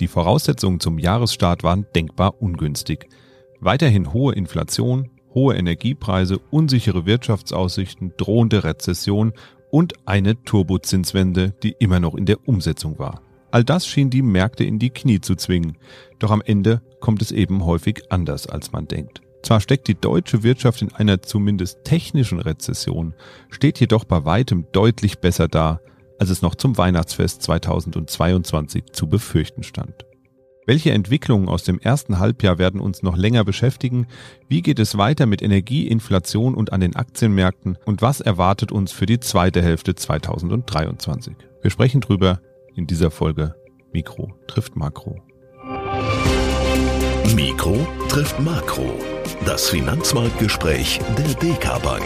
Die Voraussetzungen zum Jahresstart waren denkbar ungünstig. Weiterhin hohe Inflation, hohe Energiepreise, unsichere Wirtschaftsaussichten, drohende Rezession und eine Turbozinswende, die immer noch in der Umsetzung war. All das schien die Märkte in die Knie zu zwingen. Doch am Ende kommt es eben häufig anders, als man denkt. Zwar steckt die deutsche Wirtschaft in einer zumindest technischen Rezession, steht jedoch bei weitem deutlich besser da, als es noch zum Weihnachtsfest 2022 zu befürchten stand. Welche Entwicklungen aus dem ersten Halbjahr werden uns noch länger beschäftigen? Wie geht es weiter mit Energie, Inflation und an den Aktienmärkten? Und was erwartet uns für die zweite Hälfte 2023? Wir sprechen drüber in dieser Folge Mikro trifft Makro. Mikro trifft Makro. Das Finanzmarktgespräch der DK Bank.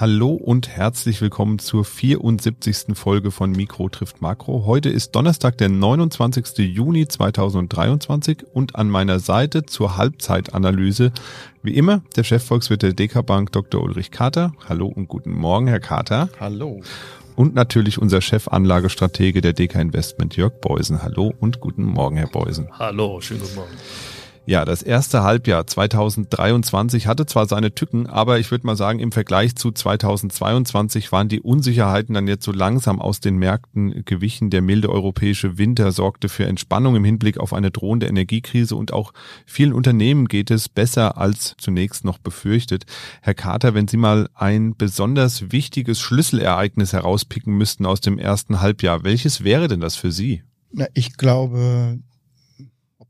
Hallo und herzlich willkommen zur 74. Folge von Mikro trifft Makro. Heute ist Donnerstag, der 29. Juni 2023 und an meiner Seite zur Halbzeitanalyse wie immer der Chefvolkswirt der DK Bank Dr. Ulrich Kater. Hallo und guten Morgen, Herr Kater. Hallo. Und natürlich unser Chefanlagestratege der DK Investment Jörg Beusen. Hallo und guten Morgen, Herr Beusen. Hallo, schönen guten Morgen. Ja, das erste Halbjahr 2023 hatte zwar seine Tücken, aber ich würde mal sagen, im Vergleich zu 2022 waren die Unsicherheiten dann jetzt so langsam aus den Märkten gewichen. Der milde europäische Winter sorgte für Entspannung im Hinblick auf eine drohende Energiekrise und auch vielen Unternehmen geht es besser als zunächst noch befürchtet. Herr Carter, wenn Sie mal ein besonders wichtiges Schlüsselereignis herauspicken müssten aus dem ersten Halbjahr, welches wäre denn das für Sie? Na, ich glaube,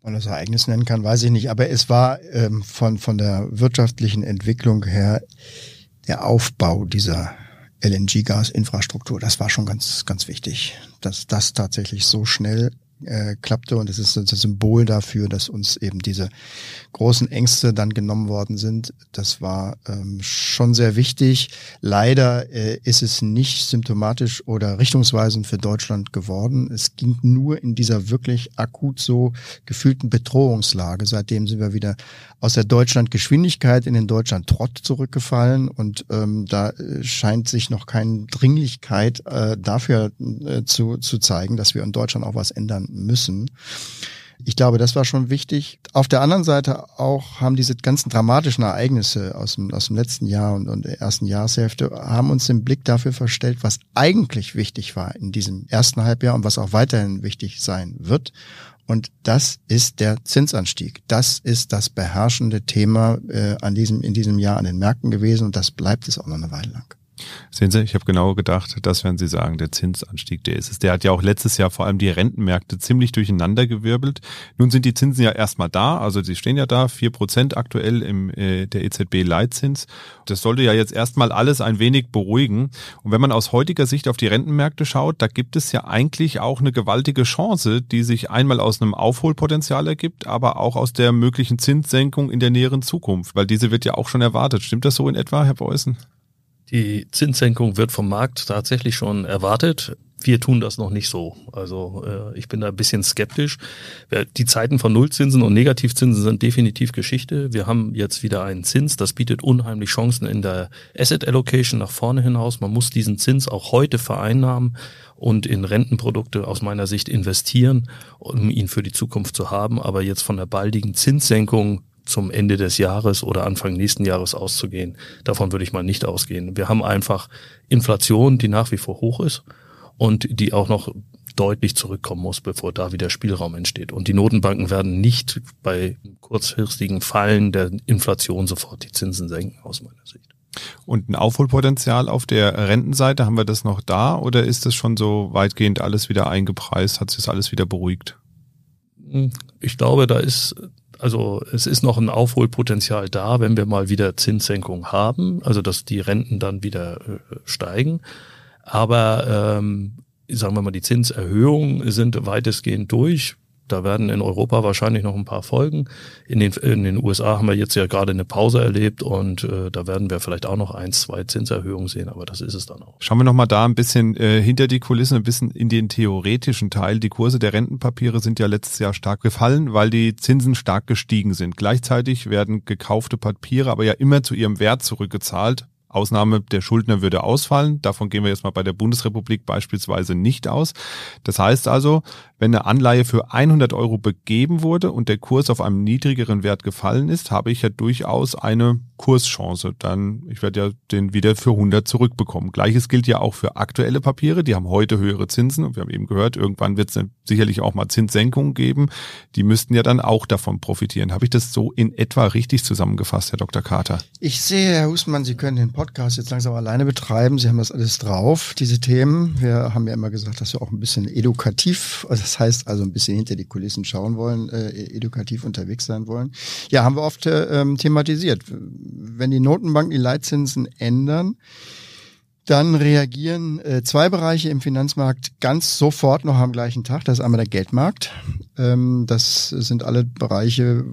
man das Ereignis nennen kann, weiß ich nicht. Aber es war ähm, von, von der wirtschaftlichen Entwicklung her der Aufbau dieser LNG-Gas-Infrastruktur. Das war schon ganz, ganz wichtig, dass das tatsächlich so schnell äh, klappte und es ist ein Symbol dafür, dass uns eben diese großen Ängste dann genommen worden sind. Das war ähm, schon sehr wichtig. Leider äh, ist es nicht symptomatisch oder richtungsweisend für Deutschland geworden. Es ging nur in dieser wirklich akut so gefühlten Bedrohungslage. Seitdem sind wir wieder aus der Deutschland-Geschwindigkeit in den Deutschland-Trott zurückgefallen und ähm, da äh, scheint sich noch keine Dringlichkeit äh, dafür äh, zu, zu zeigen, dass wir in Deutschland auch was ändern müssen. Ich glaube, das war schon wichtig. Auf der anderen Seite auch haben diese ganzen dramatischen Ereignisse aus dem, aus dem letzten Jahr und, und der ersten Jahreshälfte haben uns den Blick dafür verstellt, was eigentlich wichtig war in diesem ersten Halbjahr und was auch weiterhin wichtig sein wird. Und das ist der Zinsanstieg. Das ist das beherrschende Thema äh, an diesem, in diesem Jahr an den Märkten gewesen und das bleibt es auch noch eine Weile lang. Sehen Sie, ich habe genau gedacht, das werden Sie sagen, der Zinsanstieg, der ist es. Der hat ja auch letztes Jahr vor allem die Rentenmärkte ziemlich durcheinander gewirbelt. Nun sind die Zinsen ja erstmal da, also sie stehen ja da, vier Prozent aktuell im äh, der EZB-Leitzins. Das sollte ja jetzt erstmal alles ein wenig beruhigen. Und wenn man aus heutiger Sicht auf die Rentenmärkte schaut, da gibt es ja eigentlich auch eine gewaltige Chance, die sich einmal aus einem Aufholpotenzial ergibt, aber auch aus der möglichen Zinssenkung in der näheren Zukunft, weil diese wird ja auch schon erwartet. Stimmt das so in etwa, Herr Beußen? Die Zinssenkung wird vom Markt tatsächlich schon erwartet. Wir tun das noch nicht so. Also äh, ich bin da ein bisschen skeptisch. Die Zeiten von Nullzinsen und Negativzinsen sind definitiv Geschichte. Wir haben jetzt wieder einen Zins. Das bietet unheimlich Chancen in der Asset Allocation nach vorne hinaus. Man muss diesen Zins auch heute vereinnahmen und in Rentenprodukte aus meiner Sicht investieren, um ihn für die Zukunft zu haben. Aber jetzt von der baldigen Zinssenkung zum Ende des Jahres oder Anfang nächsten Jahres auszugehen. Davon würde ich mal nicht ausgehen. Wir haben einfach Inflation, die nach wie vor hoch ist und die auch noch deutlich zurückkommen muss, bevor da wieder Spielraum entsteht. Und die Notenbanken werden nicht bei kurzfristigen Fallen der Inflation sofort die Zinsen senken, aus meiner Sicht. Und ein Aufholpotenzial auf der Rentenseite, haben wir das noch da oder ist das schon so weitgehend alles wieder eingepreist? Hat sich das alles wieder beruhigt? Ich glaube, da ist also es ist noch ein Aufholpotenzial da, wenn wir mal wieder Zinssenkung haben, also dass die Renten dann wieder äh, steigen. Aber ähm, sagen wir mal, die Zinserhöhungen sind weitestgehend durch. Da werden in Europa wahrscheinlich noch ein paar Folgen. In den, in den USA haben wir jetzt ja gerade eine Pause erlebt und äh, da werden wir vielleicht auch noch ein, zwei Zinserhöhungen sehen, aber das ist es dann auch. Schauen wir nochmal da ein bisschen äh, hinter die Kulissen, ein bisschen in den theoretischen Teil. Die Kurse der Rentenpapiere sind ja letztes Jahr stark gefallen, weil die Zinsen stark gestiegen sind. Gleichzeitig werden gekaufte Papiere aber ja immer zu ihrem Wert zurückgezahlt Ausnahme, der Schuldner würde ausfallen. Davon gehen wir jetzt mal bei der Bundesrepublik beispielsweise nicht aus. Das heißt also, wenn eine Anleihe für 100 Euro begeben wurde und der Kurs auf einem niedrigeren Wert gefallen ist, habe ich ja durchaus eine Kurschance. Dann, ich werde ja den wieder für 100 zurückbekommen. Gleiches gilt ja auch für aktuelle Papiere. Die haben heute höhere Zinsen und wir haben eben gehört, irgendwann wird es sicherlich auch mal Zinssenkungen geben. Die müssten ja dann auch davon profitieren. Habe ich das so in etwa richtig zusammengefasst, Herr Dr. Carter? Ich sehe, Herr Husmann, Sie können den Podcast jetzt langsam alleine betreiben. Sie haben das alles drauf, diese Themen. Wir haben ja immer gesagt, dass wir auch ein bisschen edukativ, also das heißt also ein bisschen hinter die Kulissen schauen wollen, äh, edukativ unterwegs sein wollen. Ja, haben wir oft äh, ähm, thematisiert. Wenn die Notenbanken die Leitzinsen ändern, dann reagieren äh, zwei Bereiche im Finanzmarkt ganz sofort noch am gleichen Tag. Das ist einmal der Geldmarkt. Ähm, das sind alle Bereiche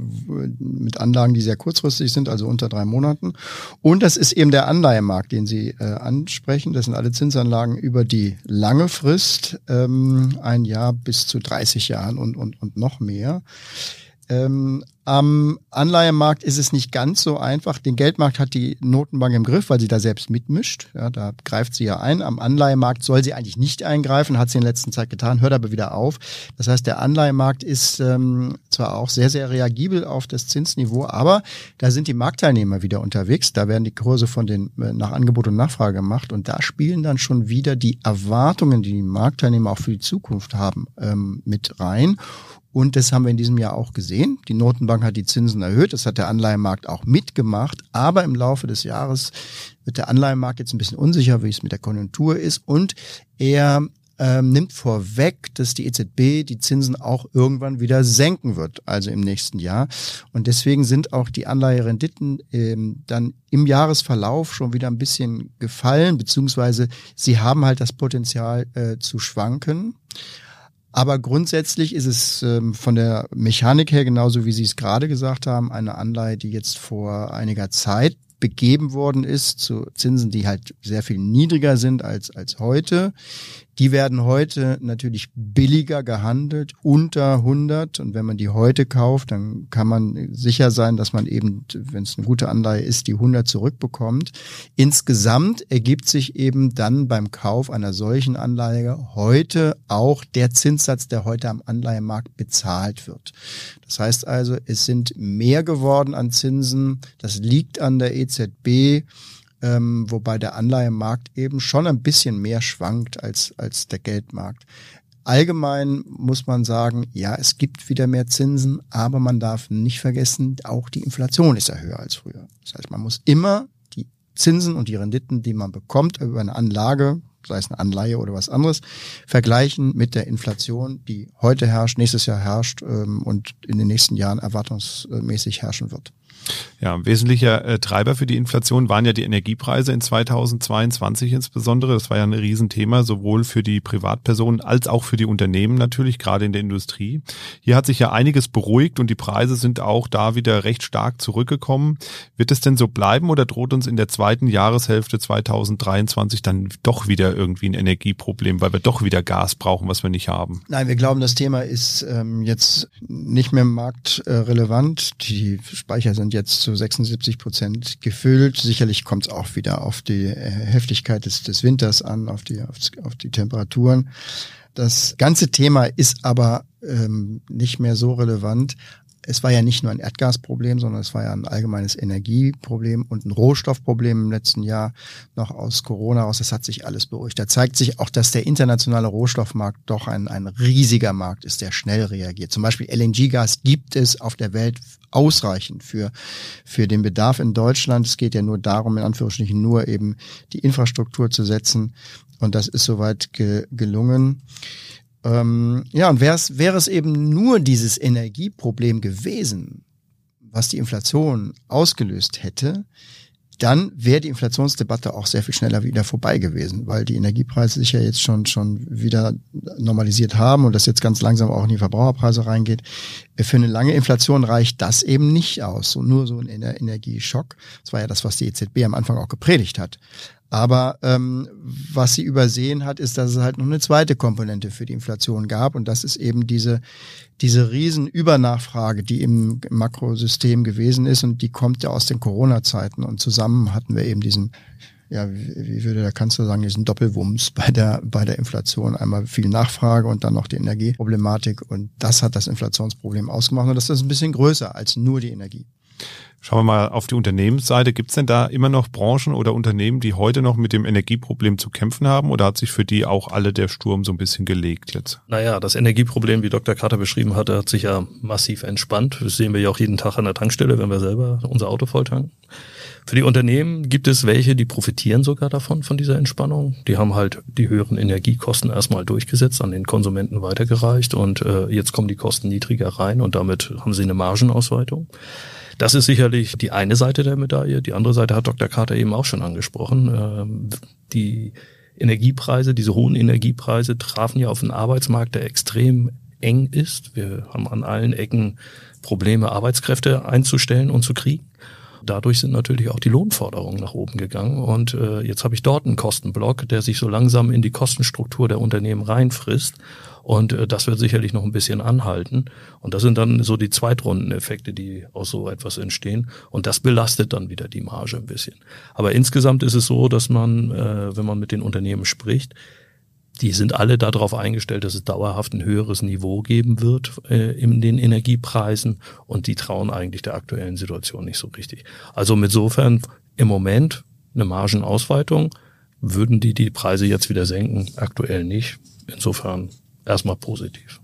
mit Anlagen, die sehr kurzfristig sind, also unter drei Monaten. Und das ist eben der Anleihemarkt, den Sie äh, ansprechen. Das sind alle Zinsanlagen über die lange Frist, ähm, ein Jahr bis zu 30 Jahren und, und, und noch mehr. Ähm, am Anleihemarkt ist es nicht ganz so einfach. Den Geldmarkt hat die Notenbank im Griff, weil sie da selbst mitmischt. Ja, da greift sie ja ein. Am Anleihemarkt soll sie eigentlich nicht eingreifen, hat sie in letzter Zeit getan, hört aber wieder auf. Das heißt, der Anleihemarkt ist ähm, zwar auch sehr, sehr reagibel auf das Zinsniveau, aber da sind die Marktteilnehmer wieder unterwegs. Da werden die Kurse von den äh, nach Angebot und Nachfrage gemacht und da spielen dann schon wieder die Erwartungen, die die Marktteilnehmer auch für die Zukunft haben, ähm, mit rein. Und das haben wir in diesem Jahr auch gesehen. Die Notenbank hat die Zinsen erhöht. Das hat der Anleihenmarkt auch mitgemacht. Aber im Laufe des Jahres wird der Anleihenmarkt jetzt ein bisschen unsicher, wie es mit der Konjunktur ist. Und er ähm, nimmt vorweg, dass die EZB die Zinsen auch irgendwann wieder senken wird, also im nächsten Jahr. Und deswegen sind auch die Anleiherenditen ähm, dann im Jahresverlauf schon wieder ein bisschen gefallen, beziehungsweise sie haben halt das Potenzial äh, zu schwanken. Aber grundsätzlich ist es ähm, von der Mechanik her, genauso wie Sie es gerade gesagt haben, eine Anleihe, die jetzt vor einiger Zeit begeben worden ist zu Zinsen, die halt sehr viel niedriger sind als, als heute. Die werden heute natürlich billiger gehandelt, unter 100. Und wenn man die heute kauft, dann kann man sicher sein, dass man eben, wenn es eine gute Anleihe ist, die 100 zurückbekommt. Insgesamt ergibt sich eben dann beim Kauf einer solchen Anleihe heute auch der Zinssatz, der heute am Anleihemarkt bezahlt wird. Das heißt also, es sind mehr geworden an Zinsen. Das liegt an der EZB ähm, wobei der Anleihemarkt eben schon ein bisschen mehr schwankt als, als der Geldmarkt. Allgemein muss man sagen, ja, es gibt wieder mehr Zinsen, aber man darf nicht vergessen, auch die Inflation ist ja höher als früher. Das heißt, man muss immer die Zinsen und die Renditen, die man bekommt über eine Anlage, sei es eine Anleihe oder was anderes, vergleichen mit der Inflation, die heute herrscht, nächstes Jahr herrscht ähm, und in den nächsten Jahren erwartungsmäßig herrschen wird. Ja, ein wesentlicher äh, Treiber für die Inflation waren ja die Energiepreise in 2022 insbesondere. Das war ja ein Riesenthema, sowohl für die Privatpersonen als auch für die Unternehmen natürlich, gerade in der Industrie. Hier hat sich ja einiges beruhigt und die Preise sind auch da wieder recht stark zurückgekommen. Wird es denn so bleiben oder droht uns in der zweiten Jahreshälfte 2023 dann doch wieder irgendwie ein Energieproblem, weil wir doch wieder Gas brauchen, was wir nicht haben? Nein, wir glauben, das Thema ist ähm, jetzt nicht mehr marktrelevant. Die Speicher sind jetzt zu 76 Prozent gefüllt. Sicherlich kommt es auch wieder auf die äh, Heftigkeit des, des Winters an, auf die, auf, auf die Temperaturen. Das ganze Thema ist aber ähm, nicht mehr so relevant, es war ja nicht nur ein Erdgasproblem, sondern es war ja ein allgemeines Energieproblem und ein Rohstoffproblem im letzten Jahr noch aus Corona aus. Das hat sich alles beruhigt. Da zeigt sich auch, dass der internationale Rohstoffmarkt doch ein, ein riesiger Markt ist, der schnell reagiert. Zum Beispiel LNG-Gas gibt es auf der Welt ausreichend für, für den Bedarf in Deutschland. Es geht ja nur darum, in Anführungsstrichen nur eben die Infrastruktur zu setzen. Und das ist soweit ge gelungen. Ähm, ja, und wäre es, wäre es eben nur dieses Energieproblem gewesen, was die Inflation ausgelöst hätte, dann wäre die Inflationsdebatte auch sehr viel schneller wieder vorbei gewesen, weil die Energiepreise sich ja jetzt schon, schon wieder normalisiert haben und das jetzt ganz langsam auch in die Verbraucherpreise reingeht. Für eine lange Inflation reicht das eben nicht aus. So nur so ein Energieschock. Das war ja das, was die EZB am Anfang auch gepredigt hat. Aber ähm, was sie übersehen hat, ist, dass es halt noch eine zweite Komponente für die Inflation gab und das ist eben diese diese riesen Übernachfrage, die im Makrosystem gewesen ist und die kommt ja aus den Corona-Zeiten und zusammen hatten wir eben diesen ja, wie, wie würde der Kanzler sagen, diesen Doppelwumms bei der, bei der Inflation. Einmal viel Nachfrage und dann noch die Energieproblematik. Und das hat das Inflationsproblem ausgemacht. Und das ist ein bisschen größer als nur die Energie. Schauen wir mal auf die Unternehmensseite. Gibt es denn da immer noch Branchen oder Unternehmen, die heute noch mit dem Energieproblem zu kämpfen haben? Oder hat sich für die auch alle der Sturm so ein bisschen gelegt jetzt? Naja, das Energieproblem, wie Dr. Carter beschrieben hatte, hat sich ja massiv entspannt. Das sehen wir ja auch jeden Tag an der Tankstelle, wenn wir selber unser Auto volltanken. Für die Unternehmen gibt es welche, die profitieren sogar davon, von dieser Entspannung. Die haben halt die höheren Energiekosten erstmal durchgesetzt, an den Konsumenten weitergereicht und äh, jetzt kommen die Kosten niedriger rein und damit haben sie eine Margenausweitung. Das ist sicherlich die eine Seite der Medaille. Die andere Seite hat Dr. Carter eben auch schon angesprochen. Ähm, die Energiepreise, diese hohen Energiepreise trafen ja auf den Arbeitsmarkt, der extrem eng ist. Wir haben an allen Ecken Probleme, Arbeitskräfte einzustellen und zu kriegen. Dadurch sind natürlich auch die Lohnforderungen nach oben gegangen. Und äh, jetzt habe ich dort einen Kostenblock, der sich so langsam in die Kostenstruktur der Unternehmen reinfrisst. Und äh, das wird sicherlich noch ein bisschen anhalten. Und das sind dann so die Zweitrundeneffekte, die aus so etwas entstehen. Und das belastet dann wieder die Marge ein bisschen. Aber insgesamt ist es so, dass man, äh, wenn man mit den Unternehmen spricht, die sind alle darauf eingestellt, dass es dauerhaft ein höheres Niveau geben wird äh, in den Energiepreisen und die trauen eigentlich der aktuellen Situation nicht so richtig. Also insofern im Moment eine Margenausweitung, würden die die Preise jetzt wieder senken? Aktuell nicht. Insofern erstmal positiv.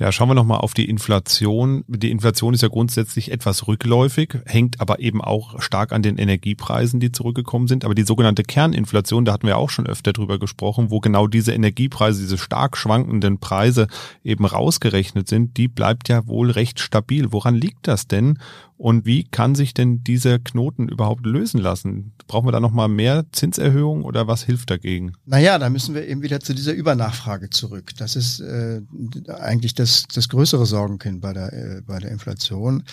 Ja, schauen wir nochmal auf die Inflation. Die Inflation ist ja grundsätzlich etwas rückläufig, hängt aber eben auch stark an den Energiepreisen, die zurückgekommen sind. Aber die sogenannte Kerninflation, da hatten wir auch schon öfter drüber gesprochen, wo genau diese Energiepreise, diese stark schwankenden Preise eben rausgerechnet sind, die bleibt ja wohl recht stabil. Woran liegt das denn? Und wie kann sich denn dieser Knoten überhaupt lösen lassen? Brauchen wir da nochmal mehr Zinserhöhung oder was hilft dagegen? Naja, da müssen wir eben wieder zu dieser Übernachfrage zurück. Das ist äh, eigentlich das, das größere Sorgenkind bei der, äh, bei der Inflation.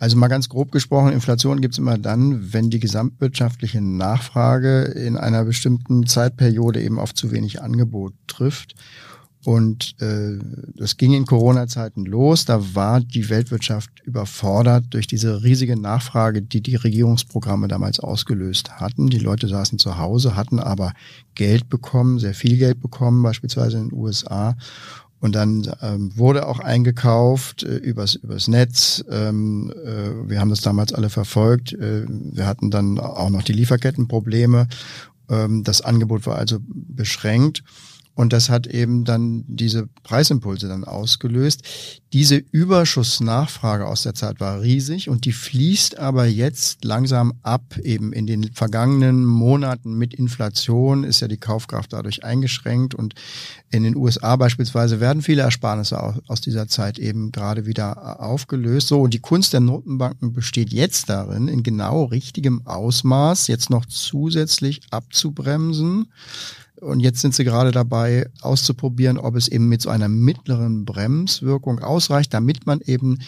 Also mal ganz grob gesprochen, Inflation gibt's immer dann, wenn die gesamtwirtschaftliche Nachfrage in einer bestimmten Zeitperiode eben auf zu wenig Angebot trifft. Und äh, das ging in Corona-Zeiten los. Da war die Weltwirtschaft überfordert durch diese riesige Nachfrage, die die Regierungsprogramme damals ausgelöst hatten. Die Leute saßen zu Hause, hatten aber Geld bekommen, sehr viel Geld bekommen, beispielsweise in den USA. Und dann ähm, wurde auch eingekauft äh, übers, übers Netz. Ähm, äh, wir haben das damals alle verfolgt. Äh, wir hatten dann auch noch die Lieferkettenprobleme. Ähm, das Angebot war also beschränkt. Und das hat eben dann diese Preisimpulse dann ausgelöst. Diese Überschussnachfrage aus der Zeit war riesig und die fließt aber jetzt langsam ab. Eben in den vergangenen Monaten mit Inflation ist ja die Kaufkraft dadurch eingeschränkt und in den USA beispielsweise werden viele Ersparnisse aus dieser Zeit eben gerade wieder aufgelöst. So, und die Kunst der Notenbanken besteht jetzt darin, in genau richtigem Ausmaß jetzt noch zusätzlich abzubremsen und jetzt sind sie gerade dabei, auszuprobieren, ob es eben mit so einer mittleren Bremswirkung ausreicht, damit man eben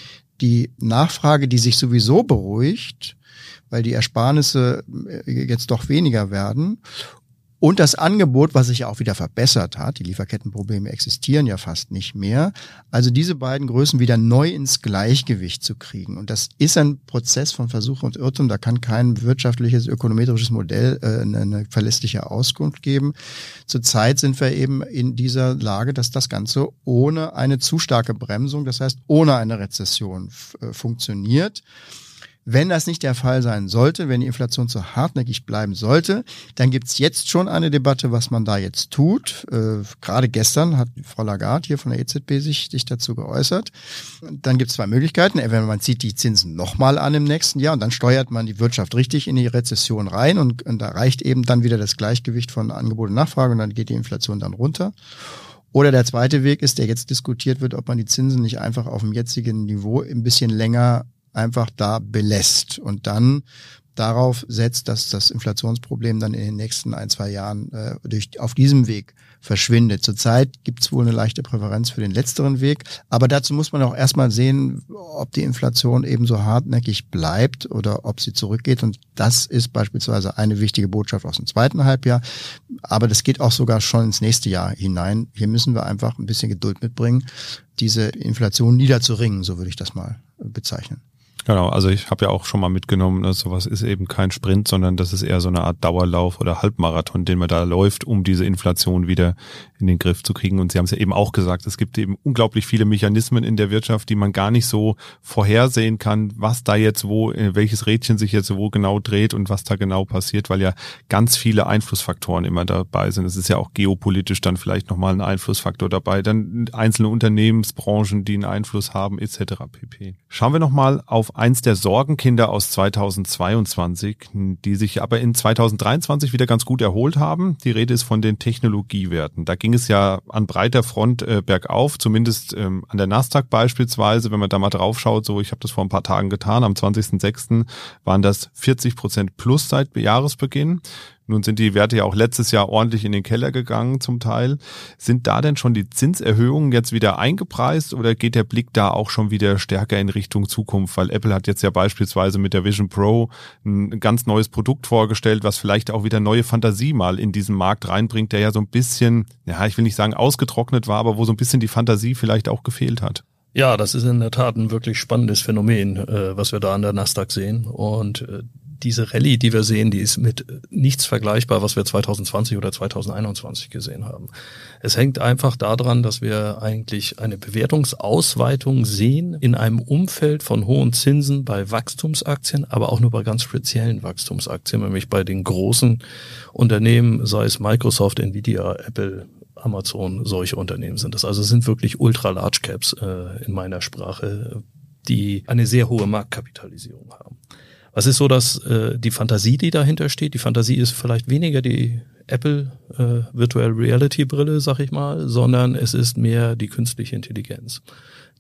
die Nachfrage, die sich sowieso beruhigt, weil die Ersparnisse äh, jetzt doch weniger werden und das Angebot, was sich ja auch wieder verbessert hat, die Lieferkettenprobleme existieren ja fast nicht mehr. Also diese beiden Größen wieder neu ins Gleichgewicht zu kriegen. Und das ist ein Prozess von Versuch und Irrtum. Da kann kein wirtschaftliches, ökonometrisches Modell äh, eine verlässliche Auskunft geben. Zurzeit sind wir eben in dieser Lage, dass das Ganze ohne eine zu starke Bremsung, das heißt ohne eine Rezession äh, funktioniert. Wenn das nicht der Fall sein sollte, wenn die Inflation zu hartnäckig bleiben sollte, dann gibt's jetzt schon eine Debatte, was man da jetzt tut. Äh, gerade gestern hat Frau Lagarde hier von der EZB sich, sich dazu geäußert. Dann gibt's zwei Möglichkeiten. Entweder man zieht die Zinsen nochmal an im nächsten Jahr und dann steuert man die Wirtschaft richtig in die Rezession rein und, und da reicht eben dann wieder das Gleichgewicht von Angebot und Nachfrage und dann geht die Inflation dann runter. Oder der zweite Weg ist, der jetzt diskutiert wird, ob man die Zinsen nicht einfach auf dem jetzigen Niveau ein bisschen länger einfach da belässt. Und dann darauf setzt, dass das Inflationsproblem dann in den nächsten ein, zwei Jahren äh, durch, auf diesem Weg verschwindet. Zurzeit gibt es wohl eine leichte Präferenz für den letzteren Weg, aber dazu muss man auch erstmal sehen, ob die Inflation ebenso hartnäckig bleibt oder ob sie zurückgeht. Und das ist beispielsweise eine wichtige Botschaft aus dem zweiten Halbjahr. Aber das geht auch sogar schon ins nächste Jahr hinein. Hier müssen wir einfach ein bisschen Geduld mitbringen, diese Inflation niederzuringen, so würde ich das mal bezeichnen. Genau, also ich habe ja auch schon mal mitgenommen, ne, sowas ist eben kein Sprint, sondern das ist eher so eine Art Dauerlauf oder Halbmarathon, den man da läuft, um diese Inflation wieder in den Griff zu kriegen. Und Sie haben es ja eben auch gesagt, es gibt eben unglaublich viele Mechanismen in der Wirtschaft, die man gar nicht so vorhersehen kann, was da jetzt wo, äh, welches Rädchen sich jetzt wo genau dreht und was da genau passiert, weil ja ganz viele Einflussfaktoren immer dabei sind. Es ist ja auch geopolitisch dann vielleicht nochmal ein Einflussfaktor dabei, dann einzelne Unternehmensbranchen, die einen Einfluss haben, etc. pp. Schauen wir nochmal auf eins der Sorgenkinder aus 2022, die sich aber in 2023 wieder ganz gut erholt haben. Die Rede ist von den Technologiewerten. Da ging es ja an breiter Front äh, bergauf, zumindest ähm, an der Nasdaq beispielsweise, wenn man da mal drauf schaut, so ich habe das vor ein paar Tagen getan, am 20.06. waren das 40 Prozent plus seit Jahresbeginn. Nun sind die Werte ja auch letztes Jahr ordentlich in den Keller gegangen zum Teil. Sind da denn schon die Zinserhöhungen jetzt wieder eingepreist oder geht der Blick da auch schon wieder stärker in Richtung Zukunft? Weil Apple hat jetzt ja beispielsweise mit der Vision Pro ein ganz neues Produkt vorgestellt, was vielleicht auch wieder neue Fantasie mal in diesen Markt reinbringt, der ja so ein bisschen, ja, ich will nicht sagen ausgetrocknet war, aber wo so ein bisschen die Fantasie vielleicht auch gefehlt hat. Ja, das ist in der Tat ein wirklich spannendes Phänomen, äh, was wir da an der Nasdaq sehen. Und äh, diese Rallye, die wir sehen, die ist mit nichts vergleichbar, was wir 2020 oder 2021 gesehen haben. Es hängt einfach daran, dass wir eigentlich eine Bewertungsausweitung sehen in einem Umfeld von hohen Zinsen bei Wachstumsaktien, aber auch nur bei ganz speziellen Wachstumsaktien, nämlich bei den großen Unternehmen, sei es Microsoft, Nvidia, Apple, Amazon, solche Unternehmen sind das. Also sind wirklich ultra large Caps äh, in meiner Sprache, die eine sehr hohe Marktkapitalisierung haben. Was ist so, dass äh, die Fantasie, die dahinter steht? Die Fantasie ist vielleicht weniger die Apple äh, Virtual Reality Brille, sag ich mal, sondern es ist mehr die künstliche Intelligenz.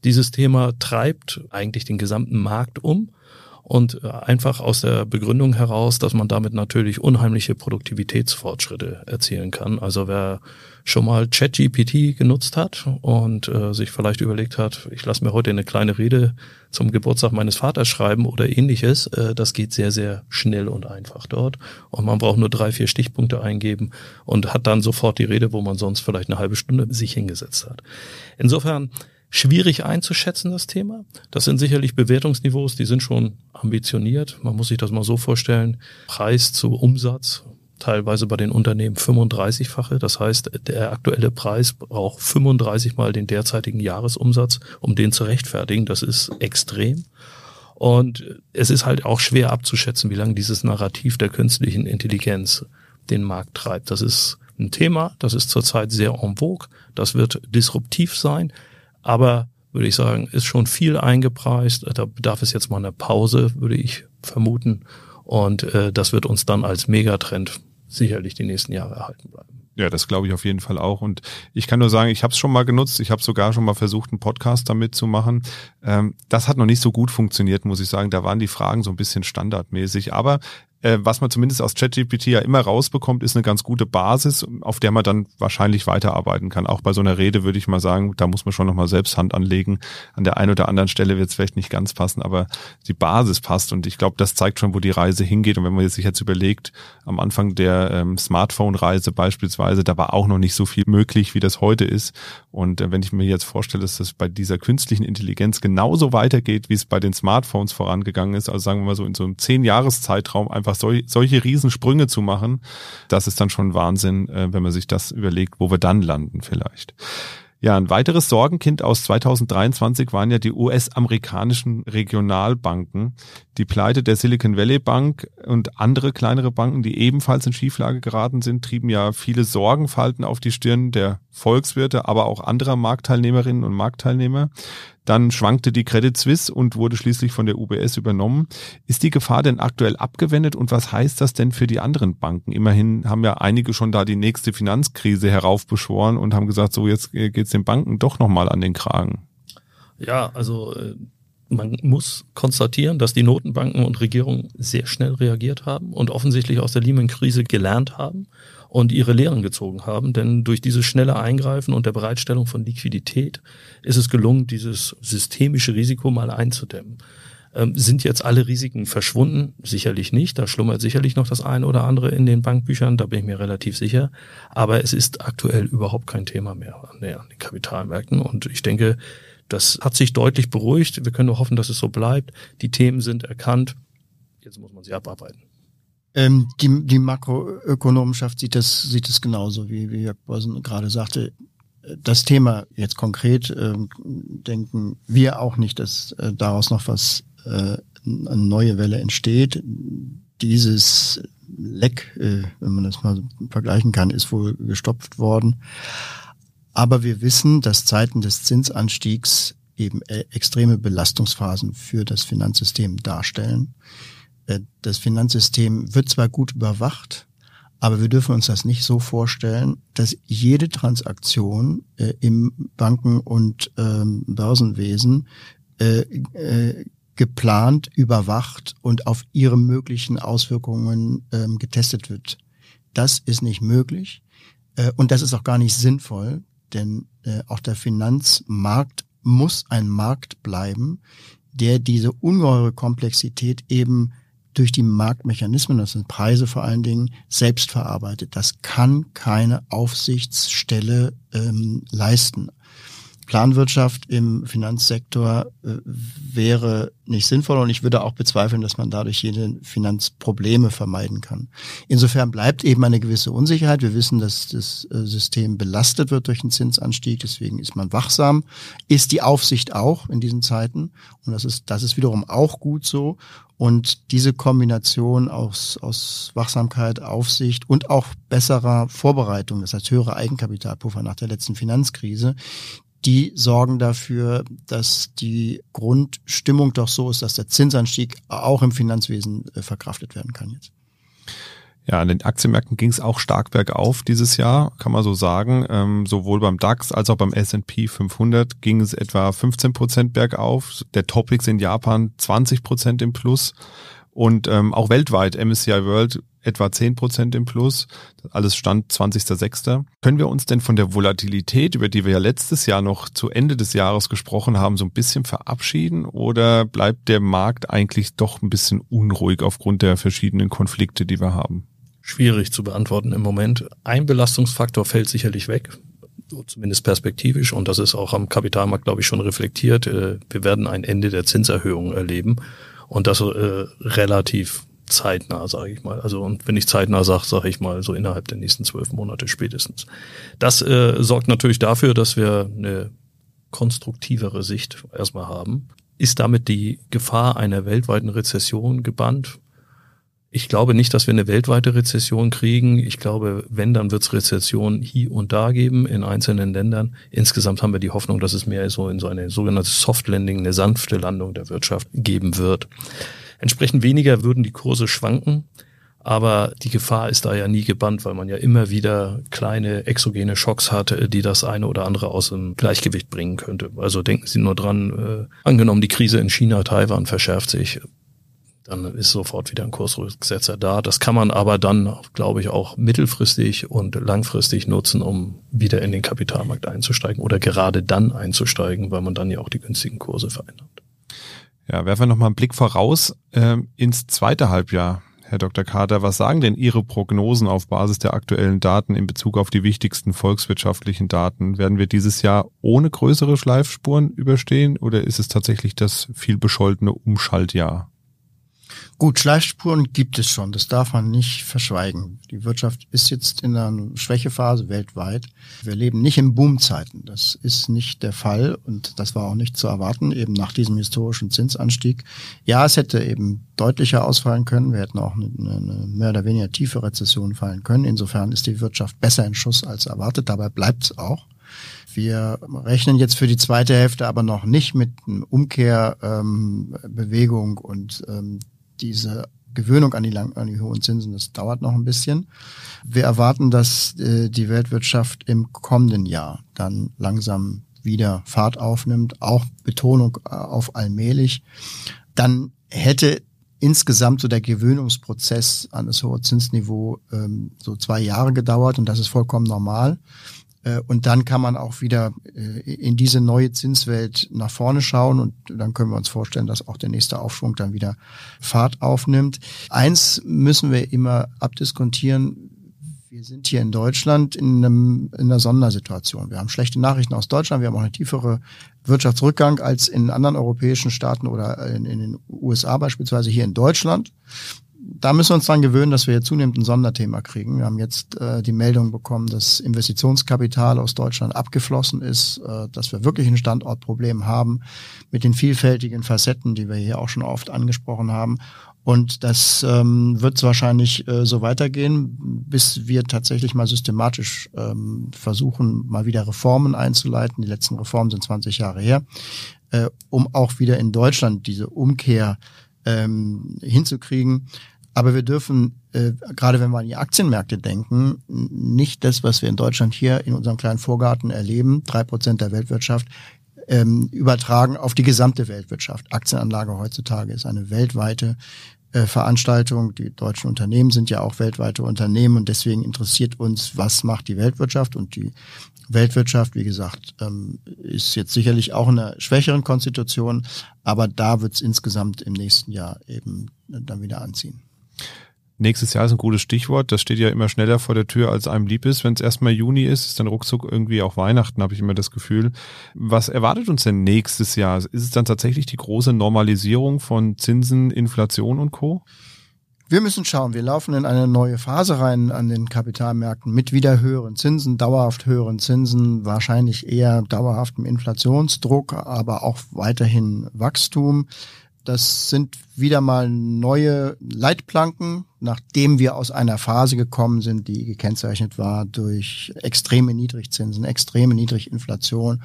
Dieses Thema treibt eigentlich den gesamten Markt um und äh, einfach aus der Begründung heraus, dass man damit natürlich unheimliche Produktivitätsfortschritte erzielen kann. Also wer schon mal ChatGPT genutzt hat und äh, sich vielleicht überlegt hat, ich lasse mir heute eine kleine Rede zum Geburtstag meines Vaters schreiben oder ähnliches, äh, das geht sehr, sehr schnell und einfach dort. Und man braucht nur drei, vier Stichpunkte eingeben und hat dann sofort die Rede, wo man sonst vielleicht eine halbe Stunde sich hingesetzt hat. Insofern schwierig einzuschätzen, das Thema. Das sind sicherlich Bewertungsniveaus, die sind schon ambitioniert. Man muss sich das mal so vorstellen. Preis zu Umsatz, teilweise bei den Unternehmen 35-fache. Das heißt, der aktuelle Preis braucht 35 mal den derzeitigen Jahresumsatz, um den zu rechtfertigen. Das ist extrem. Und es ist halt auch schwer abzuschätzen, wie lange dieses Narrativ der künstlichen Intelligenz den Markt treibt. Das ist ein Thema, das ist zurzeit sehr en vogue, das wird disruptiv sein, aber würde ich sagen, ist schon viel eingepreist. Da bedarf es jetzt mal eine Pause, würde ich vermuten. Und äh, das wird uns dann als Megatrend sicherlich die nächsten Jahre erhalten bleiben. Ja, das glaube ich auf jeden Fall auch. Und ich kann nur sagen, ich habe es schon mal genutzt. Ich habe sogar schon mal versucht, einen Podcast damit zu machen. Ähm, das hat noch nicht so gut funktioniert, muss ich sagen. Da waren die Fragen so ein bisschen standardmäßig. Aber äh, was man zumindest aus ChatGPT ja immer rausbekommt, ist eine ganz gute Basis, auf der man dann wahrscheinlich weiterarbeiten kann. Auch bei so einer Rede würde ich mal sagen, da muss man schon nochmal selbst Hand anlegen. An der einen oder anderen Stelle wird es vielleicht nicht ganz passen, aber die Basis passt und ich glaube, das zeigt schon, wo die Reise hingeht. Und wenn man sich jetzt überlegt, am Anfang der ähm, Smartphone-Reise beispielsweise, da war auch noch nicht so viel möglich, wie das heute ist. Und äh, wenn ich mir jetzt vorstelle, dass das bei dieser künstlichen Intelligenz genauso weitergeht, wie es bei den Smartphones vorangegangen ist, also sagen wir mal so in so einem zehn Jahres Zeitraum einfach sol solche Riesensprünge zu machen, das ist dann schon Wahnsinn, äh, wenn man sich das überlegt, wo wir dann landen vielleicht. Ja, ein weiteres Sorgenkind aus 2023 waren ja die US-amerikanischen Regionalbanken. Die Pleite der Silicon Valley Bank und andere kleinere Banken, die ebenfalls in Schieflage geraten sind, trieben ja viele Sorgenfalten auf die Stirn der Volkswirte, aber auch anderer Marktteilnehmerinnen und Marktteilnehmer. Dann schwankte die Credit Suisse und wurde schließlich von der UBS übernommen. Ist die Gefahr denn aktuell abgewendet und was heißt das denn für die anderen Banken? Immerhin haben ja einige schon da die nächste Finanzkrise heraufbeschworen und haben gesagt, so jetzt geht's den Banken doch nochmal an den Kragen. Ja, also äh, man muss konstatieren, dass die Notenbanken und Regierungen sehr schnell reagiert haben und offensichtlich aus der Lehman-Krise gelernt haben und ihre Lehren gezogen haben. Denn durch dieses schnelle Eingreifen und der Bereitstellung von Liquidität ist es gelungen, dieses systemische Risiko mal einzudämmen. Ähm, sind jetzt alle Risiken verschwunden? Sicherlich nicht. Da schlummert sicherlich noch das eine oder andere in den Bankbüchern, da bin ich mir relativ sicher. Aber es ist aktuell überhaupt kein Thema mehr an den Kapitalmärkten. Und ich denke, das hat sich deutlich beruhigt. Wir können nur hoffen, dass es so bleibt. Die Themen sind erkannt. Jetzt muss man sie abarbeiten. Ähm, die, die Makroökonomenschaft sieht das, sieht das genauso, wie, wie Jörg Bosen gerade sagte. Das Thema jetzt konkret äh, denken wir auch nicht, dass äh, daraus noch was äh, eine neue Welle entsteht. Dieses Leck, äh, wenn man das mal vergleichen kann, ist wohl gestopft worden. Aber wir wissen, dass Zeiten des Zinsanstiegs eben äh, extreme Belastungsphasen für das Finanzsystem darstellen. Äh, das Finanzsystem wird zwar gut überwacht, aber wir dürfen uns das nicht so vorstellen, dass jede Transaktion äh, im Banken- und ähm, Börsenwesen äh, äh, geplant, überwacht und auf ihre möglichen Auswirkungen ähm, getestet wird. Das ist nicht möglich äh, und das ist auch gar nicht sinnvoll, denn äh, auch der Finanzmarkt muss ein Markt bleiben, der diese ungeheure Komplexität eben durch die Marktmechanismen, das sind Preise vor allen Dingen, selbst verarbeitet. Das kann keine Aufsichtsstelle ähm, leisten. Planwirtschaft im Finanzsektor äh, wäre nicht sinnvoll und ich würde auch bezweifeln, dass man dadurch jede Finanzprobleme vermeiden kann. Insofern bleibt eben eine gewisse Unsicherheit. Wir wissen, dass das äh, System belastet wird durch den Zinsanstieg, deswegen ist man wachsam. Ist die Aufsicht auch in diesen Zeiten und das ist, das ist wiederum auch gut so. Und diese Kombination aus, aus Wachsamkeit, Aufsicht und auch besserer Vorbereitung, das heißt höhere Eigenkapitalpuffer nach der letzten Finanzkrise, die sorgen dafür, dass die Grundstimmung doch so ist, dass der Zinsanstieg auch im Finanzwesen äh, verkraftet werden kann jetzt. Ja, an den Aktienmärkten ging es auch stark bergauf dieses Jahr, kann man so sagen. Ähm, sowohl beim DAX als auch beim S&P 500 ging es etwa 15 Prozent bergauf. Der Topics in Japan 20 Prozent im Plus. Und ähm, auch weltweit MSCI World etwa 10 Prozent im Plus. Alles stand 20.06. Können wir uns denn von der Volatilität, über die wir ja letztes Jahr noch zu Ende des Jahres gesprochen haben, so ein bisschen verabschieden? Oder bleibt der Markt eigentlich doch ein bisschen unruhig aufgrund der verschiedenen Konflikte, die wir haben? Schwierig zu beantworten im Moment. Ein Belastungsfaktor fällt sicherlich weg zumindest perspektivisch, und das ist auch am Kapitalmarkt, glaube ich, schon reflektiert. Äh, wir werden ein Ende der Zinserhöhung erleben. Und das äh, relativ zeitnah, sage ich mal. Also und wenn ich zeitnah sage, sage ich mal so innerhalb der nächsten zwölf Monate spätestens. Das äh, sorgt natürlich dafür, dass wir eine konstruktivere Sicht erstmal haben. Ist damit die Gefahr einer weltweiten Rezession gebannt? Ich glaube nicht, dass wir eine weltweite Rezession kriegen. Ich glaube, wenn, dann wird es Rezession hier und da geben in einzelnen Ländern. Insgesamt haben wir die Hoffnung, dass es mehr so in so eine sogenannte Soft Landing, eine sanfte Landung der Wirtschaft geben wird. Entsprechend weniger würden die Kurse schwanken. Aber die Gefahr ist da ja nie gebannt, weil man ja immer wieder kleine exogene Schocks hat, die das eine oder andere aus dem Gleichgewicht bringen könnte. Also denken Sie nur dran, äh, angenommen die Krise in China, Taiwan verschärft sich, dann ist sofort wieder ein Kursrücksetzer da. Das kann man aber dann, glaube ich, auch mittelfristig und langfristig nutzen, um wieder in den Kapitalmarkt einzusteigen oder gerade dann einzusteigen, weil man dann ja auch die günstigen Kurse verändert. Ja, werfen wir nochmal einen Blick voraus äh, ins zweite Halbjahr. Herr Dr. Carter, was sagen denn Ihre Prognosen auf Basis der aktuellen Daten in Bezug auf die wichtigsten volkswirtschaftlichen Daten? Werden wir dieses Jahr ohne größere Schleifspuren überstehen oder ist es tatsächlich das viel bescholtene Umschaltjahr? Gut, Schleifspuren gibt es schon, das darf man nicht verschweigen. Die Wirtschaft ist jetzt in einer Schwächephase weltweit. Wir leben nicht in Boomzeiten, das ist nicht der Fall und das war auch nicht zu erwarten, eben nach diesem historischen Zinsanstieg. Ja, es hätte eben deutlicher ausfallen können, wir hätten auch eine, eine mehr oder weniger tiefe Rezession fallen können. Insofern ist die Wirtschaft besser in Schuss als erwartet, dabei bleibt es auch. Wir rechnen jetzt für die zweite Hälfte aber noch nicht mit Umkehrbewegung ähm, und ähm, diese Gewöhnung an die, lang, an die hohen Zinsen, das dauert noch ein bisschen. Wir erwarten, dass äh, die Weltwirtschaft im kommenden Jahr dann langsam wieder Fahrt aufnimmt, auch Betonung äh, auf allmählich, dann hätte insgesamt so der Gewöhnungsprozess an das hohe Zinsniveau ähm, so zwei Jahre gedauert und das ist vollkommen normal. Äh, und dann kann man auch wieder äh, in diese neue Zinswelt nach vorne schauen und dann können wir uns vorstellen, dass auch der nächste Aufschwung dann wieder Fahrt aufnimmt. Eins müssen wir immer abdiskontieren. Wir sind hier in Deutschland in, einem, in einer Sondersituation. Wir haben schlechte Nachrichten aus Deutschland. Wir haben auch eine tiefere Wirtschaftsrückgang als in anderen europäischen Staaten oder in, in den USA beispielsweise hier in Deutschland da müssen wir uns dran gewöhnen, dass wir hier zunehmend ein Sonderthema kriegen. Wir haben jetzt äh, die Meldung bekommen, dass Investitionskapital aus Deutschland abgeflossen ist, äh, dass wir wirklich ein Standortproblem haben mit den vielfältigen Facetten, die wir hier auch schon oft angesprochen haben. Und das ähm, wird wahrscheinlich äh, so weitergehen, bis wir tatsächlich mal systematisch ähm, versuchen, mal wieder Reformen einzuleiten. Die letzten Reformen sind 20 Jahre her, äh, um auch wieder in Deutschland diese Umkehr ähm, hinzukriegen. Aber wir dürfen, äh, gerade wenn wir an die Aktienmärkte denken, nicht das, was wir in Deutschland hier in unserem kleinen Vorgarten erleben, drei Prozent der Weltwirtschaft, ähm, übertragen auf die gesamte Weltwirtschaft. Aktienanlage heutzutage ist eine weltweite äh, Veranstaltung. Die deutschen Unternehmen sind ja auch weltweite Unternehmen und deswegen interessiert uns, was macht die Weltwirtschaft und die Weltwirtschaft, wie gesagt, ähm, ist jetzt sicherlich auch in einer schwächeren Konstitution, aber da wird es insgesamt im nächsten Jahr eben dann wieder anziehen. Nächstes Jahr ist ein gutes Stichwort. Das steht ja immer schneller vor der Tür, als einem lieb ist. Wenn es erstmal Juni ist, ist dann ruckzuck irgendwie auch Weihnachten, habe ich immer das Gefühl. Was erwartet uns denn nächstes Jahr? Ist es dann tatsächlich die große Normalisierung von Zinsen, Inflation und Co.? Wir müssen schauen. Wir laufen in eine neue Phase rein an den Kapitalmärkten mit wieder höheren Zinsen, dauerhaft höheren Zinsen, wahrscheinlich eher dauerhaftem Inflationsdruck, aber auch weiterhin Wachstum. Das sind wieder mal neue Leitplanken, nachdem wir aus einer Phase gekommen sind, die gekennzeichnet war durch extreme Niedrigzinsen, extreme Niedriginflation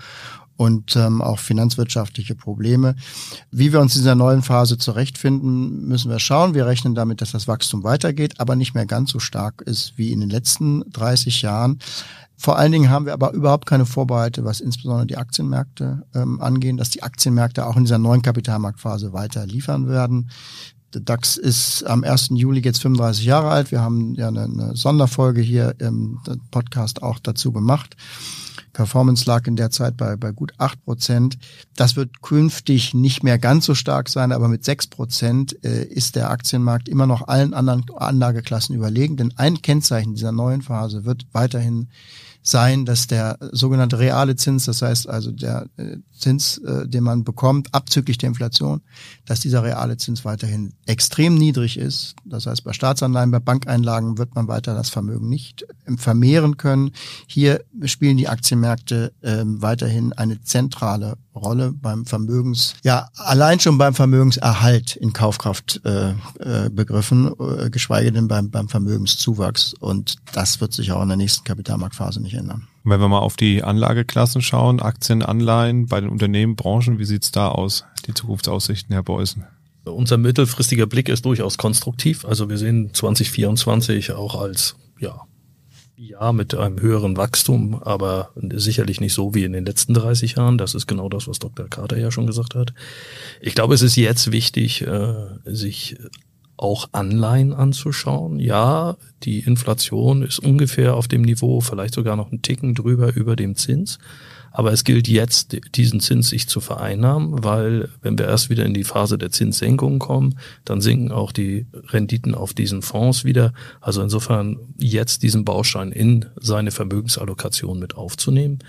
und ähm, auch finanzwirtschaftliche Probleme. Wie wir uns in dieser neuen Phase zurechtfinden, müssen wir schauen. Wir rechnen damit, dass das Wachstum weitergeht, aber nicht mehr ganz so stark ist wie in den letzten 30 Jahren. Vor allen Dingen haben wir aber überhaupt keine Vorbehalte, was insbesondere die Aktienmärkte ähm, angehen, dass die Aktienmärkte auch in dieser neuen Kapitalmarktphase weiter liefern werden. Der DAX ist am 1. Juli jetzt 35 Jahre alt. Wir haben ja eine, eine Sonderfolge hier im Podcast auch dazu gemacht. Performance lag in der Zeit bei, bei gut acht Prozent. Das wird künftig nicht mehr ganz so stark sein, aber mit sechs Prozent äh, ist der Aktienmarkt immer noch allen anderen Anlageklassen überlegen. Denn ein Kennzeichen dieser neuen Phase wird weiterhin sein, dass der sogenannte reale Zins, das heißt also der äh, Zins, äh, den man bekommt, abzüglich der Inflation, dass dieser reale Zins weiterhin extrem niedrig ist. Das heißt, bei Staatsanleihen, bei Bankeinlagen wird man weiter das Vermögen nicht ähm, vermehren können. Hier spielen die Aktienmärkte äh, weiterhin eine zentrale Rolle beim Vermögens, ja, allein schon beim Vermögenserhalt in Kaufkraft äh, äh, begriffen, äh, geschweige denn beim, beim Vermögenszuwachs. Und das wird sich auch in der nächsten Kapitalmarktphase nicht ändern. Wenn wir mal auf die Anlageklassen schauen, Aktien, Anleihen bei den Unternehmen, Branchen, wie sieht's da aus, die Zukunftsaussichten, Herr Beusen? Unser mittelfristiger Blick ist durchaus konstruktiv. Also wir sehen 2024 auch als ja, ja, mit einem höheren Wachstum, aber sicherlich nicht so wie in den letzten 30 Jahren. Das ist genau das, was Dr. Carter ja schon gesagt hat. Ich glaube, es ist jetzt wichtig, äh, sich auch Anleihen anzuschauen. Ja, die Inflation ist ungefähr auf dem Niveau, vielleicht sogar noch einen Ticken drüber über dem Zins. Aber es gilt jetzt, diesen Zins sich zu vereinnahmen, weil wenn wir erst wieder in die Phase der Zinssenkung kommen, dann sinken auch die Renditen auf diesen Fonds wieder. Also insofern jetzt diesen Baustein in seine Vermögensallokation mit aufzunehmen.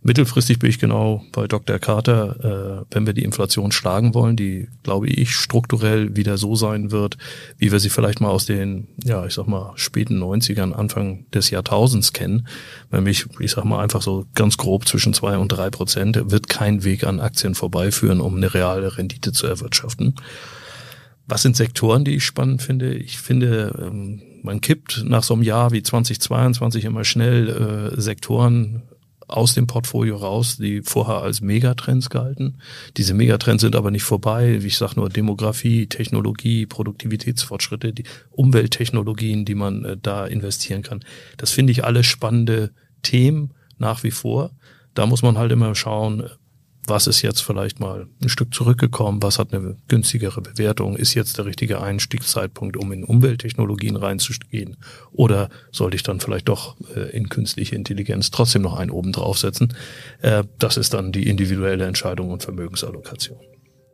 Mittelfristig bin ich genau bei Dr. Carter, äh, wenn wir die Inflation schlagen wollen, die, glaube ich, strukturell wieder so sein wird, wie wir sie vielleicht mal aus den, ja, ich sag mal, späten 90ern, Anfang des Jahrtausends kennen. Nämlich, ich sag mal, einfach so ganz grob zwischen zwei und drei Prozent wird kein Weg an Aktien vorbeiführen, um eine reale Rendite zu erwirtschaften. Was sind Sektoren, die ich spannend finde? Ich finde, ähm, man kippt nach so einem Jahr wie 2022 immer schnell äh, Sektoren aus dem Portfolio raus, die vorher als Megatrends galten. Diese Megatrends sind aber nicht vorbei. Wie ich sage nur Demografie, Technologie, Produktivitätsfortschritte, die Umwelttechnologien, die man äh, da investieren kann. Das finde ich alles spannende Themen nach wie vor. Da muss man halt immer schauen, was ist jetzt vielleicht mal ein Stück zurückgekommen, was hat eine günstigere Bewertung, ist jetzt der richtige Einstiegszeitpunkt, um in Umwelttechnologien reinzugehen oder sollte ich dann vielleicht doch äh, in künstliche Intelligenz trotzdem noch einen oben draufsetzen. Äh, das ist dann die individuelle Entscheidung und Vermögensallokation.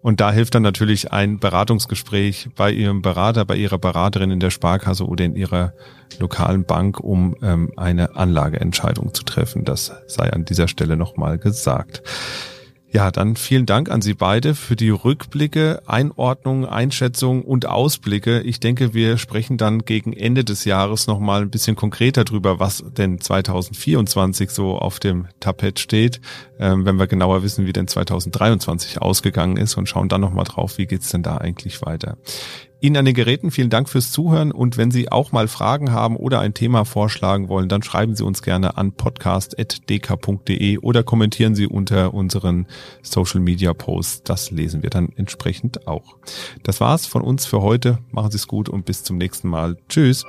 Und da hilft dann natürlich ein Beratungsgespräch bei Ihrem Berater, bei Ihrer Beraterin in der Sparkasse oder in Ihrer lokalen Bank, um ähm, eine Anlageentscheidung zu treffen. Das sei an dieser Stelle nochmal gesagt. Ja, dann vielen Dank an Sie beide für die Rückblicke, Einordnung, Einschätzung und Ausblicke. Ich denke, wir sprechen dann gegen Ende des Jahres nochmal ein bisschen konkreter drüber, was denn 2024 so auf dem Tapet steht, wenn wir genauer wissen, wie denn 2023 ausgegangen ist und schauen dann nochmal drauf, wie geht's denn da eigentlich weiter. Ihnen an den Geräten vielen Dank fürs Zuhören und wenn Sie auch mal Fragen haben oder ein Thema vorschlagen wollen, dann schreiben Sie uns gerne an podcast.dk.de oder kommentieren Sie unter unseren Social Media Posts. Das lesen wir dann entsprechend auch. Das war's von uns für heute. Machen Sie es gut und bis zum nächsten Mal. Tschüss.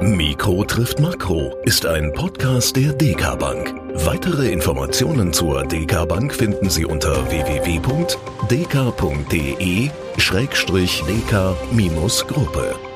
Mikro trifft Makro ist ein Podcast der DK Bank. Weitere Informationen zur DK Bank finden Sie unter www.dk.de-dk-gruppe.